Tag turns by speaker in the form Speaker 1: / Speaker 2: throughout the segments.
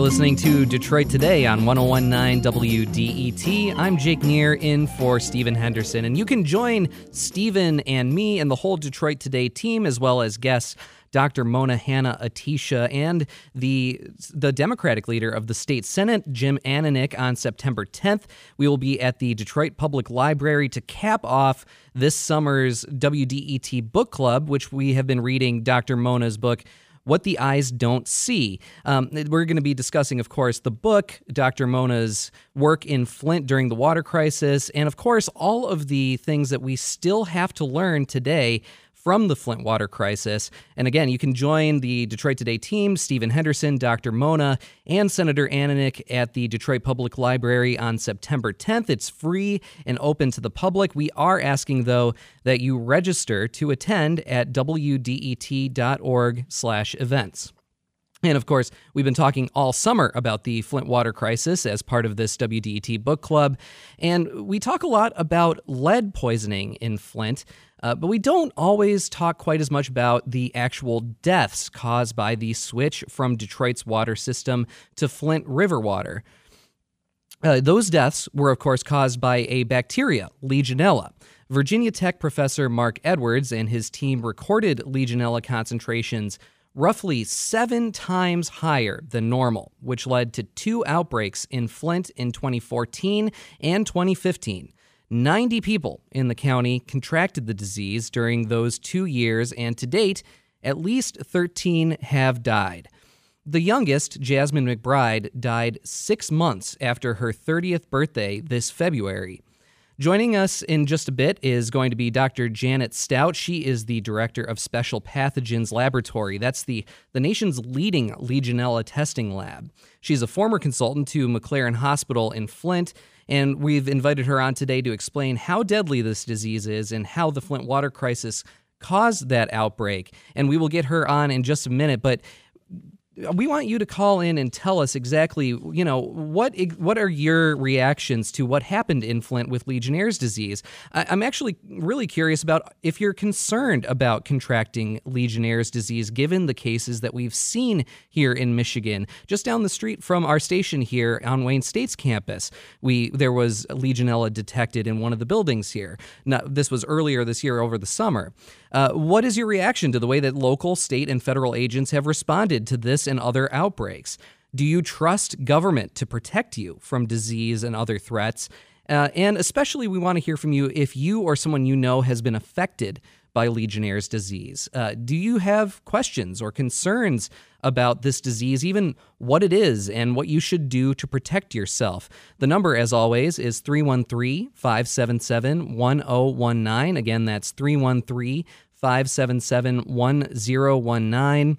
Speaker 1: You're listening to Detroit Today on 1019 WDET. I'm Jake Neher in for Stephen Henderson, and you can join Stephen and me and the whole Detroit Today team, as well as guests Dr. Mona Hanna-Attisha and the the Democratic leader of the state Senate, Jim Ananich, on September 10th. We will be at the Detroit Public Library to cap off this summer's WDET book club, which we have been reading Dr. Mona's book. What the Eyes Don't See. Um, we're going to be discussing, of course, the book, Dr. Mona's work in Flint during the water crisis, and of course, all of the things that we still have to learn today from the Flint water crisis. And again, you can join the Detroit Today team, Stephen Henderson, Dr. Mona, and Senator Ananich at the Detroit Public Library on September 10th. It's free and open to the public. We are asking, though, that you register to attend at wdet.org slash events. And of course, we've been talking all summer about the Flint water crisis as part of this WDET book club. And we talk a lot about lead poisoning in Flint. Uh, but we don't always talk quite as much about the actual deaths caused by the switch from Detroit's water system to Flint River water. Uh, those deaths were, of course, caused by a bacteria, Legionella. Virginia Tech professor Mark Edwards and his team recorded Legionella concentrations roughly seven times higher than normal, which led to two outbreaks in Flint in 2014 and 2015. 90 people in the county contracted the disease during those two years, and to date, at least 13 have died. The youngest, Jasmine McBride, died six months after her 30th birthday this February. Joining us in just a bit is going to be Dr. Janet Stout. She is the director of Special Pathogens Laboratory. That's the, the nation's leading Legionella testing lab. She's a former consultant to McLaren Hospital in Flint and we've invited her on today to explain how deadly this disease is and how the Flint water crisis caused that outbreak. And we will get her on in just a minute. But we want you to call in and tell us exactly, you know, what what are your reactions to what happened in Flint with Legionnaire's disease? I'm actually really curious about if you're concerned about contracting Legionnaire's disease, given the cases that we've seen here in Michigan. Just down the street from our station here on Wayne State's campus, we there was Legionella detected in one of the buildings here. Now, this was earlier this year over the summer. Uh, what is your reaction to the way that local, state, and federal agents have responded to this and other outbreaks? Do you trust government to protect you from disease and other threats? Uh, and especially, we want to hear from you if you or someone you know has been affected by Legionnaire's disease. Uh, do you have questions or concerns about this disease, even what it is and what you should do to protect yourself? The number, as always, is 313 577 1019. Again, that's 313 577 1019.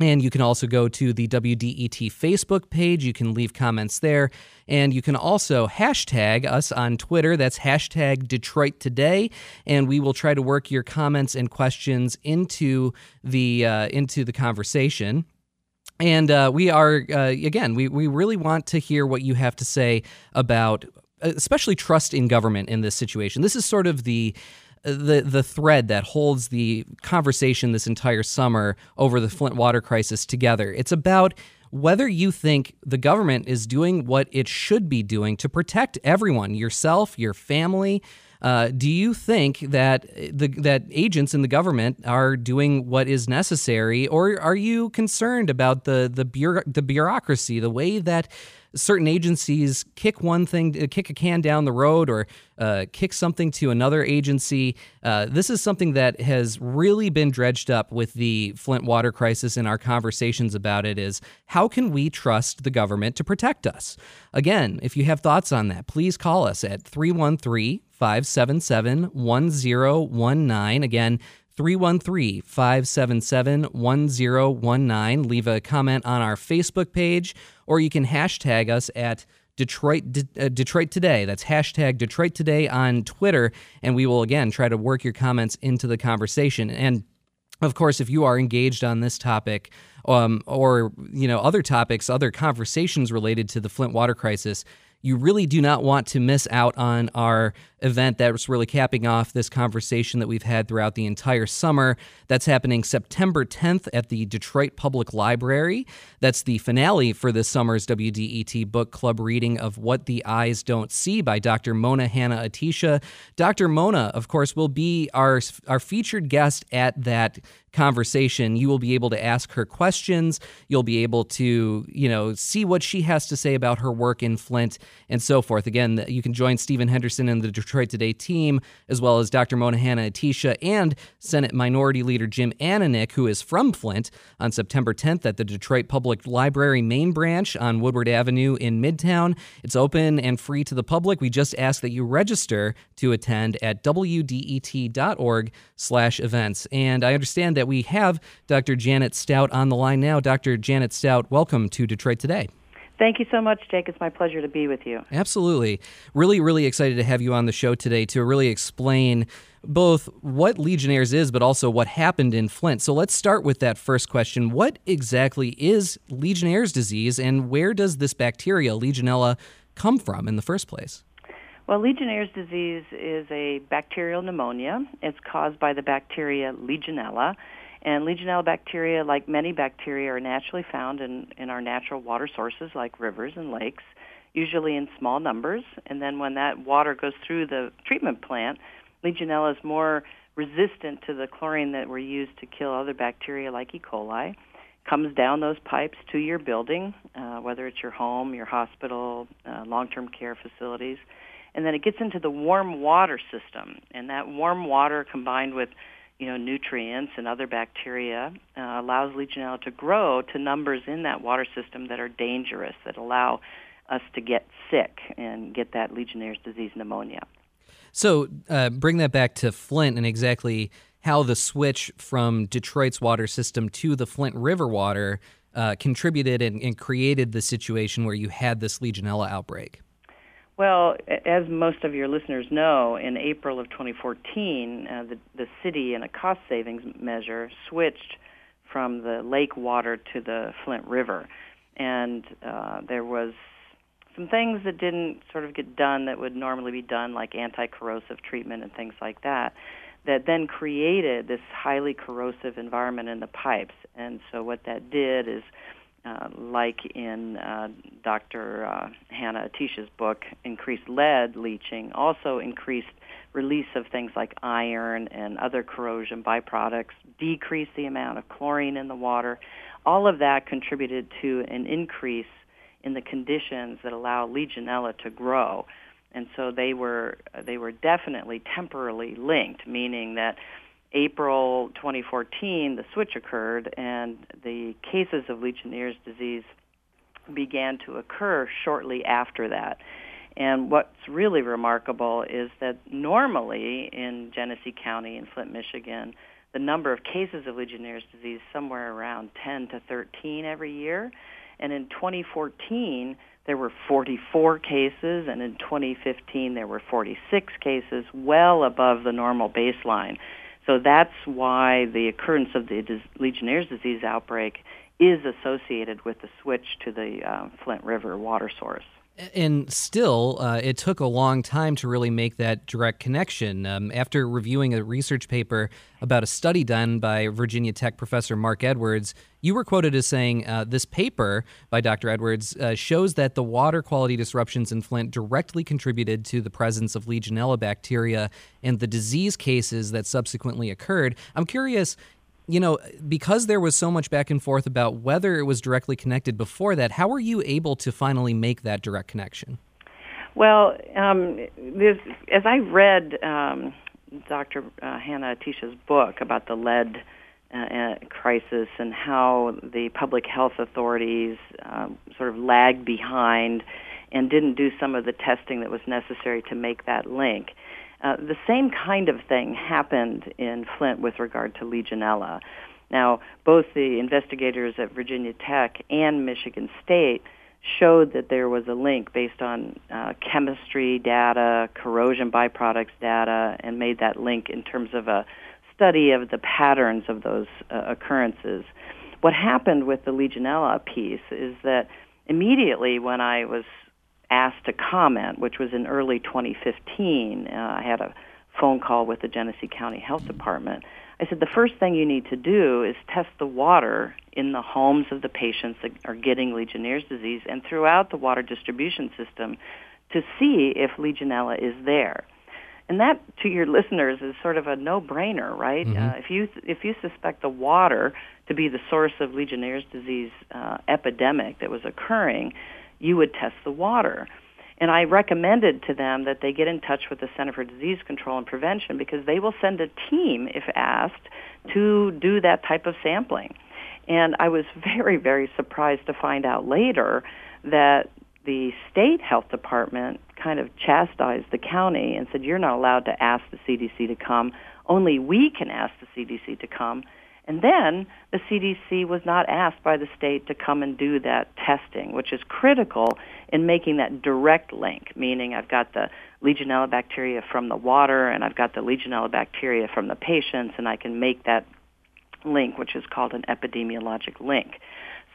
Speaker 1: And you can also go to the WDET Facebook page. You can leave comments there. And you can also hashtag us on Twitter. That's hashtag Detroit Today. And we will try to work your comments and questions into the, uh, into the conversation. And uh, we are, uh, again, we, we really want to hear what you have to say about, especially trust in government in this situation. This is sort of the the the thread that holds the conversation this entire summer over the Flint water crisis together. It's about whether you think the government is doing what it should be doing to protect everyone, yourself, your family. Uh, do you think that the that agents in the government are doing what is necessary, or are you concerned about the the bureau- the bureaucracy, the way that certain agencies kick one thing, uh, kick a can down the road, or uh, kick something to another agency. Uh, this is something that has really been dredged up with the Flint water crisis in our conversations about it is how can we trust the government to protect us? Again, if you have thoughts on that, please call us at 313 577 1019. Again, 313 577 1019. Leave a comment on our Facebook page, or you can hashtag us at Detroit uh, Detroit Today. That's hashtag Detroit Today on Twitter, and we will again try to work your comments into the conversation. And of course, if you are engaged on this topic, um, or you know other topics, other conversations related to the Flint water crisis, you really do not want to miss out on our event that's really capping off this conversation that we've had throughout the entire summer. That's happening September 10th at the Detroit Public Library. That's the finale for this summer's WDET book club reading of What the Eyes Don't See by Dr. Mona Hanna-Attisha. Dr. Mona, of course, will be our, our featured guest at that conversation. You will be able to ask her questions. You'll be able to, you know, see what she has to say about her work in Flint and so forth. Again, you can join Stephen Henderson and the Detroit Today team, as well as Dr. Mona Hanna-Attisha and Senate Minority Leader Jim Ananich, who is from Flint, on September 10th at the Detroit Public Library main branch on Woodward Avenue in Midtown. It's open and free to the public. We just ask that you register to attend at wdet.org slash events. And I understand that we have Dr. Janet Stout on the line now. Dr. Janet Stout, welcome to Detroit Today.
Speaker 2: Thank you so much, Jake. It's my pleasure to be with you.
Speaker 1: Absolutely. Really, really excited to have you on the show today to really explain both what Legionnaires is, but also what happened in Flint. So let's start with that first question. What exactly is Legionnaire's disease, and where does this bacteria, Legionella, come from in the first place?
Speaker 2: Well, Legionnaire's disease is a bacterial pneumonia. It's caused by the bacteria Legionella and Legionella bacteria, like many bacteria, are naturally found in, in our natural water sources like rivers and lakes, usually in small numbers. And then when that water goes through the treatment plant, Legionella is more resistant to the chlorine that we use to kill other bacteria like E. coli. Comes down those pipes to your building, uh, whether it's your home, your hospital, uh, long-term care facilities, and then it gets into the warm water system. And that warm water combined with you know, nutrients and other bacteria uh, allows Legionella to grow to numbers in that water system that are dangerous, that allow us to get sick and get that Legionnaire's disease pneumonia.
Speaker 1: So, uh, bring that back to Flint and exactly how the switch from Detroit's water system to the Flint River water uh, contributed and, and created the situation where you had this Legionella outbreak.
Speaker 2: Well, as most of your listeners know, in April of 2014, uh, the, the city, in a cost savings measure, switched from the lake water to the Flint River. And uh, there was some things that didn't sort of get done that would normally be done, like anti corrosive treatment and things like that, that then created this highly corrosive environment in the pipes. And so what that did is uh, like in uh, Dr. Uh, Hanna-Attisha's book, increased lead leaching, also increased release of things like iron and other corrosion byproducts, decreased the amount of chlorine in the water. All of that contributed to an increase in the conditions that allow Legionella to grow. And so they were they were definitely temporally linked, meaning that April 2014, the switch occurred, and the cases of Legionnaire's disease began to occur shortly after that. And what's really remarkable is that normally in Genesee County in Flint, Michigan, the number of cases of Legionnaire's disease somewhere around 10 to 13 every year. And in 2014, there were 44 cases, and in 2015, there were 46 cases, well above the normal baseline. So that's why the occurrence of the Legionnaire's disease outbreak is associated with the switch to the uh, Flint River water source.
Speaker 1: And still, uh, it took a long time to really make that direct connection. Um, after reviewing a research paper about a study done by Virginia Tech professor Mark Edwards, you were quoted as saying uh, this paper by Dr. Edwards uh, shows that the water quality disruptions in Flint directly contributed to the presence of Legionella bacteria and the disease cases that subsequently occurred. I'm curious you know, because there was so much back and forth about whether it was directly connected before that, how were you able to finally make that direct connection?
Speaker 2: Well, um, as I read um, Dr. Uh, Hanna-Attisha's book about the lead uh, uh, crisis and how the public health authorities um, sort of lagged behind and didn't do some of the testing that was necessary to make that link. Uh, the same kind of thing happened in Flint with regard to Legionella. Now, both the investigators at Virginia Tech and Michigan State showed that there was a link based on uh, chemistry data, corrosion byproducts data, and made that link in terms of a study of the patterns of those uh, occurrences. What happened with the Legionella piece is that immediately when I was asked to comment, which was in early 2015. Uh, I had a phone call with the Genesee County Health Department. I said the first thing you need to do is test the water in the homes of the patients that are getting Legionnaire's disease and throughout the water distribution system to see if Legionella is there. And that, to your listeners, is sort of a no-brainer, right? Mm-hmm. Uh, if you if you suspect the water to be the source of Legionnaire's disease uh, epidemic that was occurring, you would test the water. And I recommended to them that they get in touch with the Center for Disease Control and Prevention because they will send a team, if asked, to do that type of sampling. And I was very, very surprised to find out later that the state health department kind of chastised the county and said, You're not allowed to ask the CDC to come. Only we can ask the CDC to come. And then the CDC was not asked by the state to come and do that testing, which is critical in making that direct link, meaning I've got the Legionella bacteria from the water and I've got the Legionella bacteria from the patients, and I can make that link, which is called an epidemiologic link.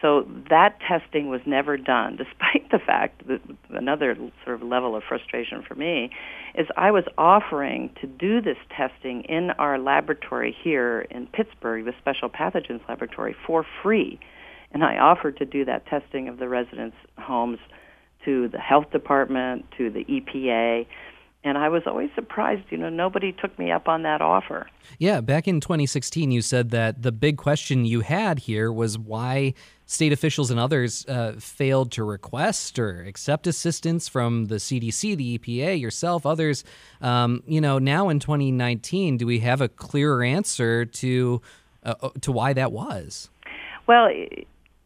Speaker 2: So that testing was never done, despite the fact that another sort of level of frustration for me is I was offering to do this testing in our laboratory here in Pittsburgh, the Special Pathogens Laboratory, for free. And I offered to do that testing of the residents' homes to the health department, to the EPA, and I was always surprised, you know, nobody took me up on that offer.
Speaker 1: Yeah, back in 2016, you said that the big question you had here was why state officials and others uh, failed to request or accept assistance from the CDC, the EPA, yourself, others. Um, you know, now in 2019, do we have a clearer answer to uh, uh, to why that was?
Speaker 2: Well,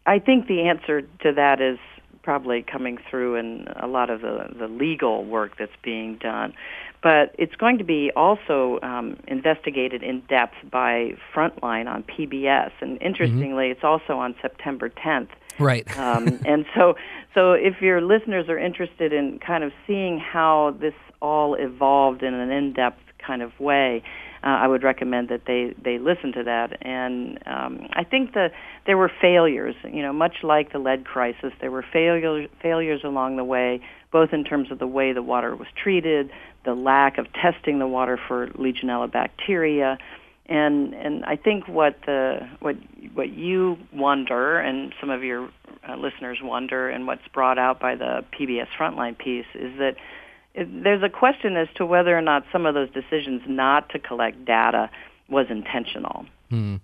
Speaker 2: I think the answer to that is probably coming through in a lot of the, the legal work that's being done. But it's going to be also um, investigated in depth by Frontline on PBS, and mm-hmm. interestingly, mm-hmm. it's also on September 10th.
Speaker 1: Right.
Speaker 2: um, and so, so if your listeners are interested in kind of seeing how this all evolved in an in-depth kind of way, uh, I would recommend that they they listen to that. And um, I think that there were failures. You know, much like the lead crisis, there were failures failures along the way, both in terms of the way the water was treated, the lack of testing the water for Legionella bacteria. And and I think what the what what you wonder and some of your uh, listeners wonder and what's brought out by the PBS Frontline piece is that there's a question as to whether or not some of those decisions not to collect data was intentional.
Speaker 1: Hmm.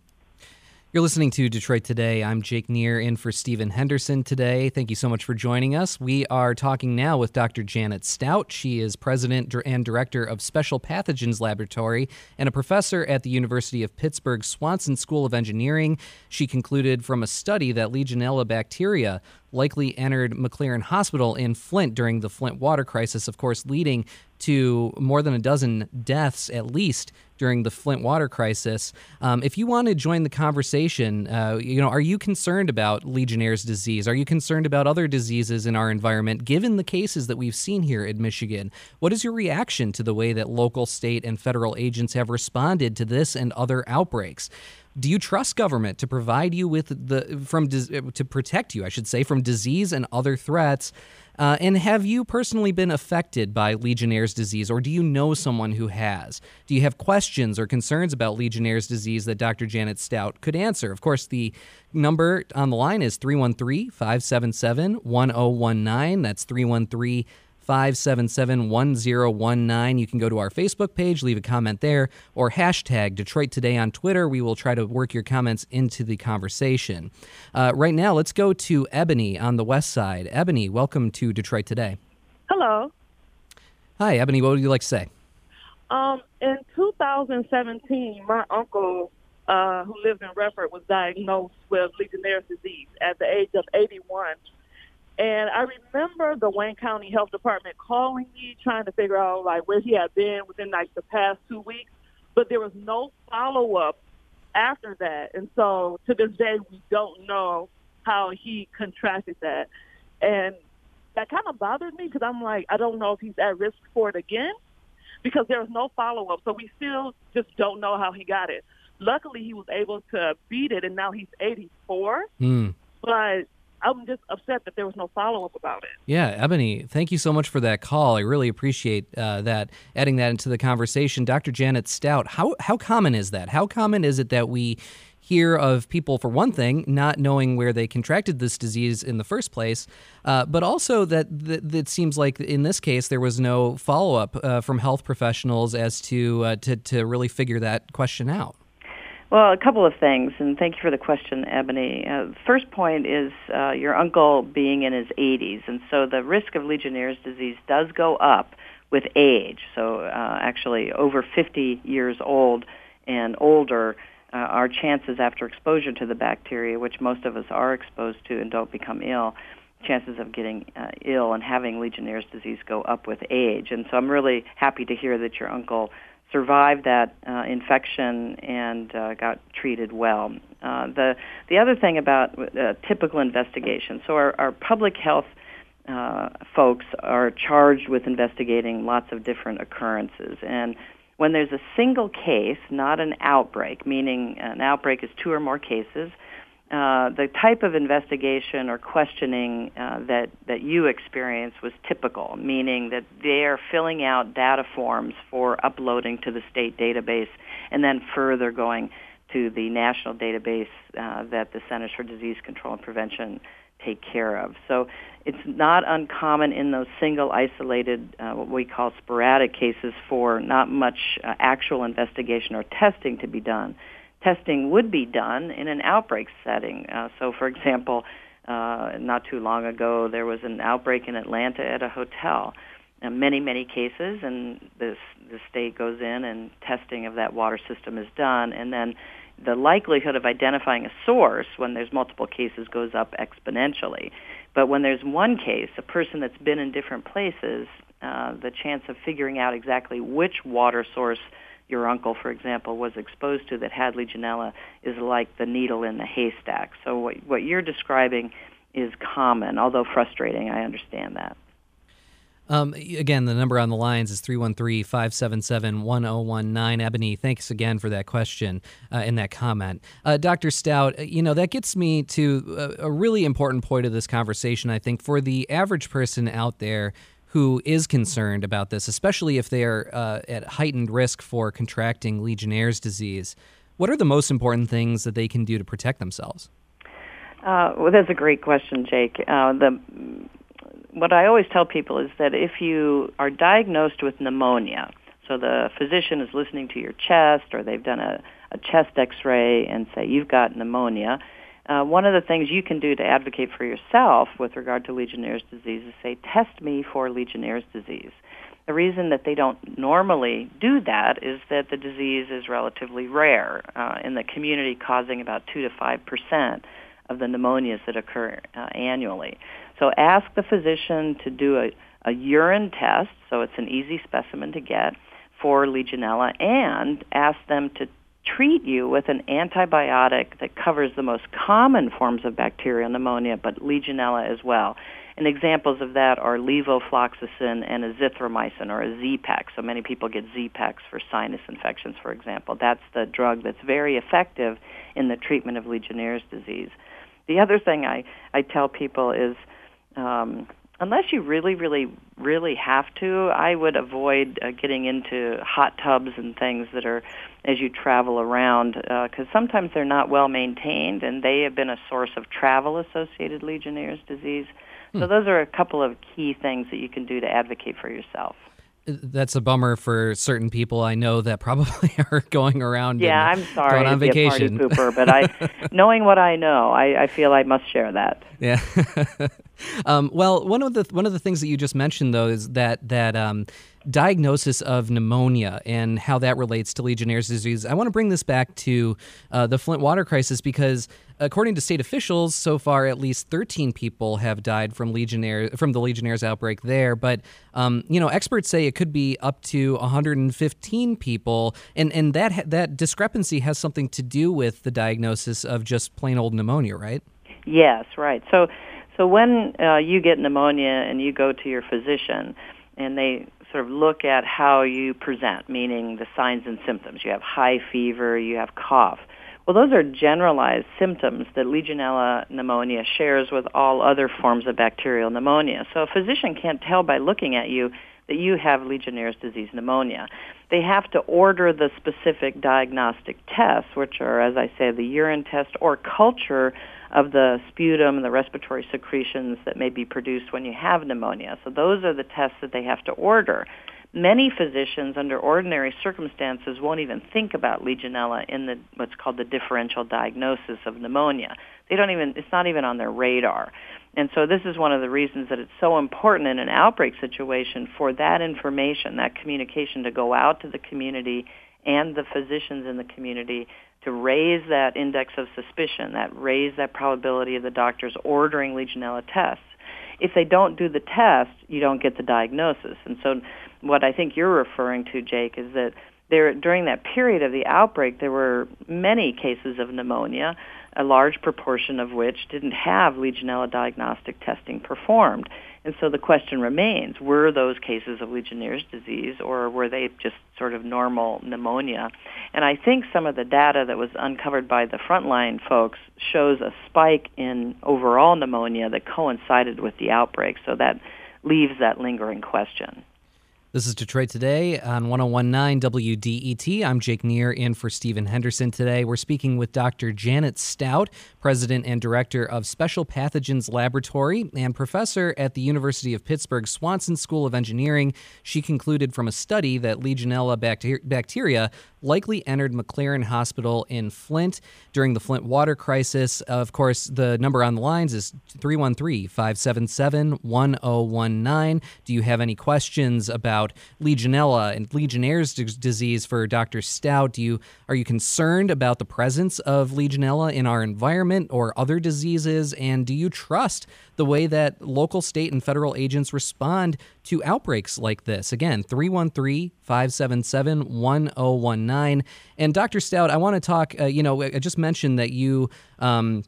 Speaker 1: You're listening to Detroit Today. I'm Jake Neher in for Stephen Henderson today. Thank you so much for joining us. We are talking now with Dr. Janet Stout. She is president and director of Special Pathogens Laboratory and a professor at the University of Pittsburgh Swanson School of Engineering. She concluded from a study that Legionella bacteria likely entered McLaren Hospital in Flint during the Flint water crisis, of course, leading to more than a dozen deaths at least during the Flint water crisis. Um, if you want to join the conversation, uh, you know, are you concerned about Legionnaire's disease? Are you concerned about other diseases in our environment? Given the cases that we've seen here in Michigan, what is your reaction to the way that local, state, and federal agents have responded to this and other outbreaks? Do you trust government to provide you with the from to protect you, I should say, from disease and other threats? Uh, and have you personally been affected by Legionnaire's disease, or do you know someone who has? Do you have questions or concerns about Legionnaire's disease that Dr. Janet Stout could answer? Of course, the number on the line is 313 577 1019. That's 313 577 1019. You can go to our Facebook page, leave a comment there, or hashtag Detroit Today on Twitter. We will try to work your comments into the conversation. Uh, right now, let's go to Ebony on the west side. Ebony, welcome to Detroit Today.
Speaker 3: Hello.
Speaker 1: Hi, Ebony. What would you like to say?
Speaker 3: Um, in 2017, my uncle, uh, who lived in Redford, was diagnosed with Legionnaire's disease at the age of 81 and I remember the Wayne County Health Department calling me, trying to figure out like where he had been within like the past two weeks, but there was no follow up after that. And so to this day, we don't know how he contracted that, and that kind of bothered me because I'm like, I don't know if he's at risk for it again because there was no follow up. So we still just don't know how he got it. Luckily, he was able to beat it, and now he's 84. Mm. But I'm just upset that there was no follow up about it.
Speaker 1: Yeah, Ebony, thank you so much for that call. I really appreciate uh, that, adding that into the conversation. Dr. Janet Stout, how, how common is that? How common is it that we hear of people, for one thing, not knowing where they contracted this disease in the first place, uh, but also that, that, it seems like in this case there was no follow up uh, from health professionals as to, uh, to, to really figure that question out.
Speaker 2: Well, a couple of things, and thank you for the question, Ebony. Uh, first point is uh, your uncle being in his 80s, and so the risk of Legionnaire's disease does go up with age. So, uh, actually, over 50 years old and older, uh, our chances after exposure to the bacteria, which most of us are exposed to and don't become ill, chances of getting uh, ill and having Legionnaire's disease go up with age. And so I'm really happy to hear that your uncle survived that uh, infection and uh, got treated well. Uh, the the other thing about uh, typical investigation. So our, our public health uh, folks are charged with investigating lots of different occurrences and. When there's a single case, not an outbreak, meaning an outbreak is two or more cases, uh, the type of investigation or questioning uh, that that you experienced was typical, meaning that they're filling out data forms for uploading to the state database, and then further going to the national database uh, that the Centers for Disease Control and Prevention take care of. So it's not uncommon in those single isolated, uh, what we call sporadic cases, for not much uh, actual investigation or testing to be done testing would be done in an outbreak setting. Uh, so, for example, uh, not too long ago, there was an outbreak in Atlanta at a hotel. Uh, many, many cases, and this, the state goes in and testing of that water system is done, and then the likelihood of identifying a source when there's multiple cases goes up exponentially. But when there's one case, a person that's been in different places, uh, the chance of figuring out exactly which water source your uncle, for example, was exposed to that had Legionella is like the needle in the haystack. So what, what you're describing is common, although frustrating. I understand that.
Speaker 1: Um, again, the number on the lines is 313 577 1019. Ebony, thanks again for that question uh, and that comment. Uh, Dr. Stout, uh, you know, that gets me to a, a really important point of this conversation, I think, for the average person out there who is concerned about this, especially if they are uh, at heightened risk for contracting Legionnaire's disease, what are the most important things that they can do to protect themselves?
Speaker 2: Uh, well, that's a great question, Jake. Uh, the what I always tell people is that if you are diagnosed with pneumonia, so the physician is listening to your chest, or they've done a, a chest X-ray and say you've got pneumonia, uh, one of the things you can do to advocate for yourself with regard to Legionnaire's disease is say, test me for Legionnaire's disease. The reason that they don't normally do that is that the disease is relatively rare uh, in the community, causing about 2 to 5 percent of the pneumonias that occur uh, annually. So ask the physician to do a, a urine test, so it's an easy specimen to get, for Legionella, and ask them to treat you with an antibiotic that covers the most common forms of bacterial pneumonia, but Legionella as well. And examples of that are levofloxacin and azithromycin or a Z-Pak. So many people get Z-Paks for sinus infections, for example. That's the drug that's very effective in the treatment of Legionnaire's disease. The other thing I, I tell people is um, unless you really, really, really have to, I would avoid uh, getting into hot tubs and things that are as you travel around because uh, sometimes they're not well maintained and they have been a source of travel associated Legionnaire's disease. So hmm. those are a couple of key things that you can do to advocate for yourself
Speaker 1: that's a bummer for certain people I know that probably are going around.
Speaker 2: Yeah,
Speaker 1: I'm
Speaker 2: sorry
Speaker 1: going on
Speaker 2: to
Speaker 1: vacation.
Speaker 2: be a party pooper, but I, knowing what I know, I, I feel I must share that.
Speaker 1: Yeah. um, well, one of the one of the things that you just mentioned though is that that um, diagnosis of pneumonia and how that relates to Legionnaire's disease. I want to bring this back to uh, the Flint water crisis because, according to state officials, so far at least 13 people have died from Legionnaire from the Legionnaire's outbreak there. But um, you know, experts say it could be up to 115 people, and and that that discrepancy has something to do with the diagnosis of just plain old pneumonia, right?
Speaker 2: Yes, right. So. So when uh, you get pneumonia and you go to your physician, and they sort of look at how you present, meaning the signs and symptoms. You have high fever, you have cough. Well, those are generalized symptoms that Legionella pneumonia shares with all other forms of bacterial pneumonia. So a physician can't tell by looking at you that you have Legionnaire's disease pneumonia. They have to order the specific diagnostic tests, which are, as I say, the urine test or culture of the sputum and the respiratory secretions that may be produced when you have pneumonia. So those are the tests that they have to order. Many physicians, under ordinary circumstances, won't even think about Legionella in the what's called the differential diagnosis of pneumonia. They don't even; it's not even on their radar. And so this is one of the reasons that it's so important in an outbreak situation for that information, that communication to go out to the community and the physicians in the community to raise that index of suspicion, that raise that probability of the doctors ordering Legionella tests. If they don't do the test, you don't get the diagnosis. And so what I think you're referring to, Jake, is that there during that period of the outbreak there were many cases of pneumonia a large proportion of which didn't have Legionella diagnostic testing performed. And so the question remains, were those cases of Legionnaire's disease or were they just sort of normal pneumonia? And I think some of the data that was uncovered by the frontline folks shows a spike in overall pneumonia that coincided with the outbreak. So that leaves that lingering question.
Speaker 1: This is Detroit Today on 1019 WDET. I'm Jake Neher in for Stephen Henderson today. We're speaking with Dr. Janet Stout, President and Director of Special Pathogens Laboratory and professor at the University of Pittsburgh Swanson School of Engineering. She concluded from a study that Legionella bacter- bacteria likely entered McLaren Hospital in Flint during the Flint water crisis. Of course, the number on the lines is 313 577 1019. Do you have any questions about Legionella and Legionnaire's d- disease for Dr. Stout? Do you are you concerned about the presence of Legionella in our environment or other diseases and do you trust the way that local, state and federal agents respond to outbreaks like this? Again, 313 577 1019. And Dr. Stout, I want to talk, uh, you know, I just mentioned that you. Um,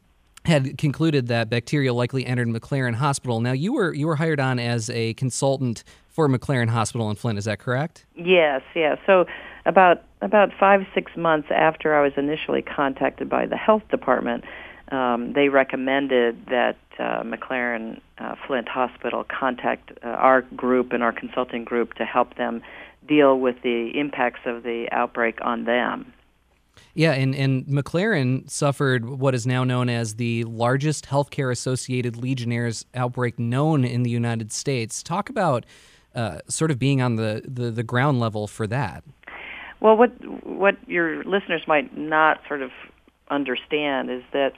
Speaker 1: had concluded that bacteria likely entered McLaren Hospital. Now you were you were hired on as a consultant for McLaren Hospital in Flint. Is that correct?
Speaker 2: Yes, yes. So about about five six months after I was initially contacted by the health department, um, they recommended that uh, McLaren uh, Flint Hospital contact uh, our group and our consulting group to help them deal with the impacts of the outbreak on them.
Speaker 1: Yeah, and, and McLaren suffered what is now known as the largest healthcare associated Legionnaires outbreak known in the United States. Talk about uh, sort of being on the, the, the ground level for that.
Speaker 2: Well, what what your listeners might not sort of understand is that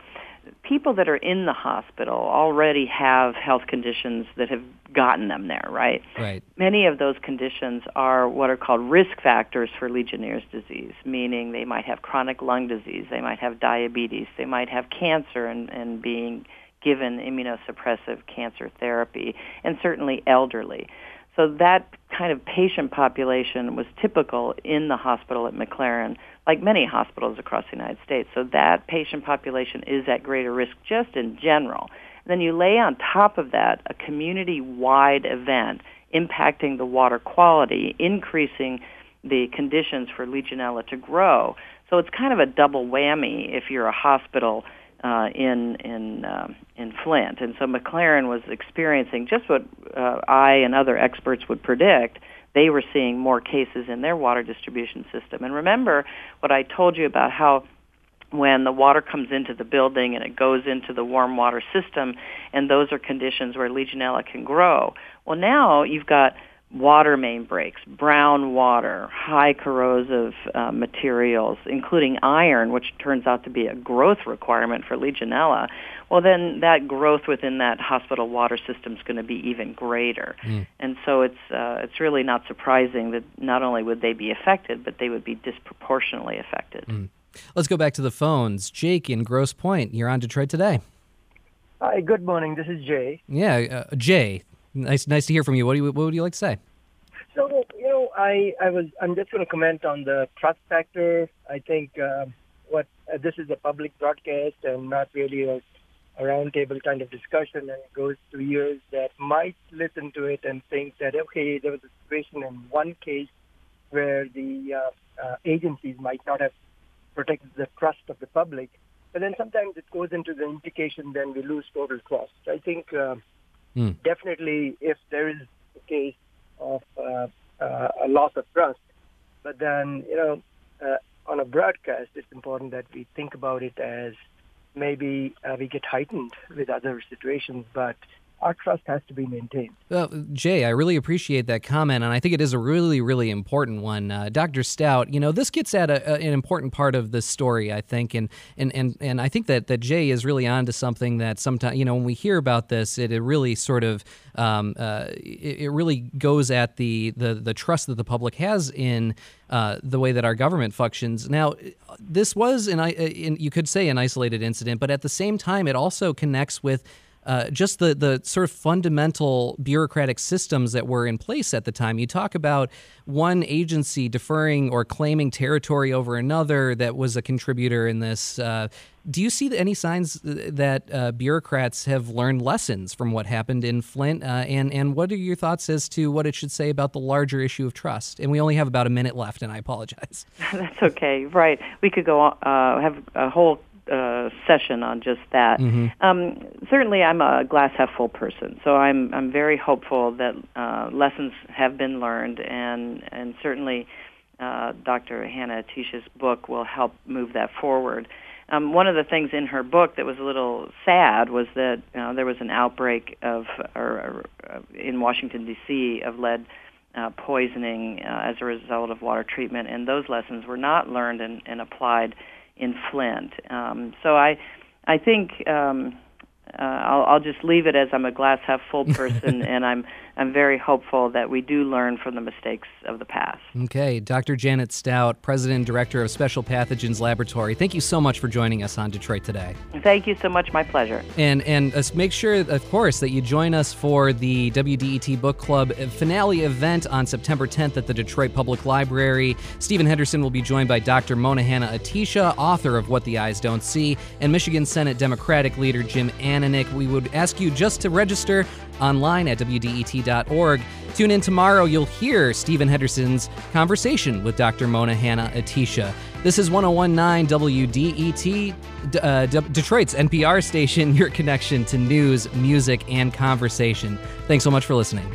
Speaker 2: people that are in the hospital already have health conditions that have gotten them there, right?
Speaker 1: Right.
Speaker 2: Many of those conditions are what are called risk factors for Legionnaire's disease, meaning they might have chronic lung disease, they might have diabetes, they might have cancer and, and being given immunosuppressive cancer therapy, and certainly elderly. So that kind of patient population was typical in the hospital at McLaren like many hospitals across the United States. So that patient population is at greater risk just in general. then you lay on top of that a community-wide event impacting the water quality, increasing the conditions for Legionella to grow. So it's kind of a double whammy if you're a hospital uh, in in um, in Flint. And so McLaren was experiencing just what uh, I and other experts would predict they were seeing more cases in their water distribution system. And remember what I told you about how when the water comes into the building and it goes into the warm water system, and those are conditions where Legionella can grow. Well, now you've got water main breaks, brown water, high corrosive uh, materials, including iron, which turns out to be a growth requirement for Legionella, well, then that growth within that hospital water system is going to be even greater. Mm. And so it's uh, it's really not surprising that not only would they be affected, but they would be disproportionately affected.
Speaker 1: Mm. Let's go back to the phones. Jake in Grosse Pointe, you're on Detroit today.
Speaker 4: Hi, good morning. This is Jay.
Speaker 1: Yeah, uh, Jay. Nice, nice to hear from you. What do you, what would you like to say?
Speaker 4: So, you know, I, I was, I'm just going to comment on the trust factor. I think uh, what uh, this is a public broadcast and not really a, a roundtable kind of discussion, and it goes to ears that might listen to it and think that okay, there was a situation in one case where the uh, uh, agencies might not have protected the trust of the public. But then sometimes it goes into the implication, then we lose total trust. I think uh, mm. definitely if there is a case of uh, uh, a loss of trust, but then, you know, uh, on a broadcast, it's important that we think about it as maybe uh, we get heightened with other situations, but our trust has to be maintained.
Speaker 1: Well, Jay, I really appreciate that comment, and I think it is a really, really important one. Uh, Dr. Stout, you know, this gets at a, a, an important part of the story, I think, and and and and I think that that Jay is really onto something that sometimes, you know, when we hear about this, it, it really sort of um, uh, it, it, really goes at the, the the trust that the public has in uh, the way that our government functions. Now, this was, an, in, you could say, an isolated incident, but at the same time, it also connects with uh, just the the sort of fundamental bureaucratic systems that were in place at the time. You talk about one agency deferring or claiming territory over another that was a contributor in this. Uh, do you see any signs that uh, bureaucrats have learned lessons from what happened in Flint? Uh, and and what are your thoughts as to what it should say about the larger issue of trust? And we only have about a minute left, and I apologize.
Speaker 2: That's okay. Right, we could go uh, have a whole uh, session on just that. Mm-hmm. Um, certainly, I'm a glass half full person, so I'm I'm very hopeful that uh, lessons have been learned, and and certainly uh, Dr. Hanna-Attisha's book will help move that forward. Um, one of the things in her book that was a little sad was that you know, there was an outbreak of or, or, uh, in Washington D.C. of lead. Uh, poisoning uh, as a result of water treatment, and those lessons were not learned and, and applied in Flint. Um, so I, I think um, uh, I'll, I'll just leave it as I'm a glass half full person, and I'm I'm very hopeful that we do learn from the mistakes of the past.
Speaker 1: Okay, Dr. Janet Stout, President and Director of Special Pathogens Laboratory. Thank you so much for joining us on Detroit Today.
Speaker 2: Thank you so much. My pleasure.
Speaker 1: And and uh, make sure, of course, that you join us for the WDET Book Club finale event on September 10th at the Detroit Public Library. Stephen Henderson will be joined by Dr. Mona Hanna-Attisha, author of What the Eyes Don't See, and Michigan Senate Democratic leader Jim Ananich. We would ask you just to register online at WDET.org. Tune in tomorrow, you'll hear Stephen Henderson's conversation with Dr. Mona Hanna-Attisha. This is 1019 WDET, uh, D- Detroit's NPR station, your connection to news, music, and conversation. Thanks so much for listening.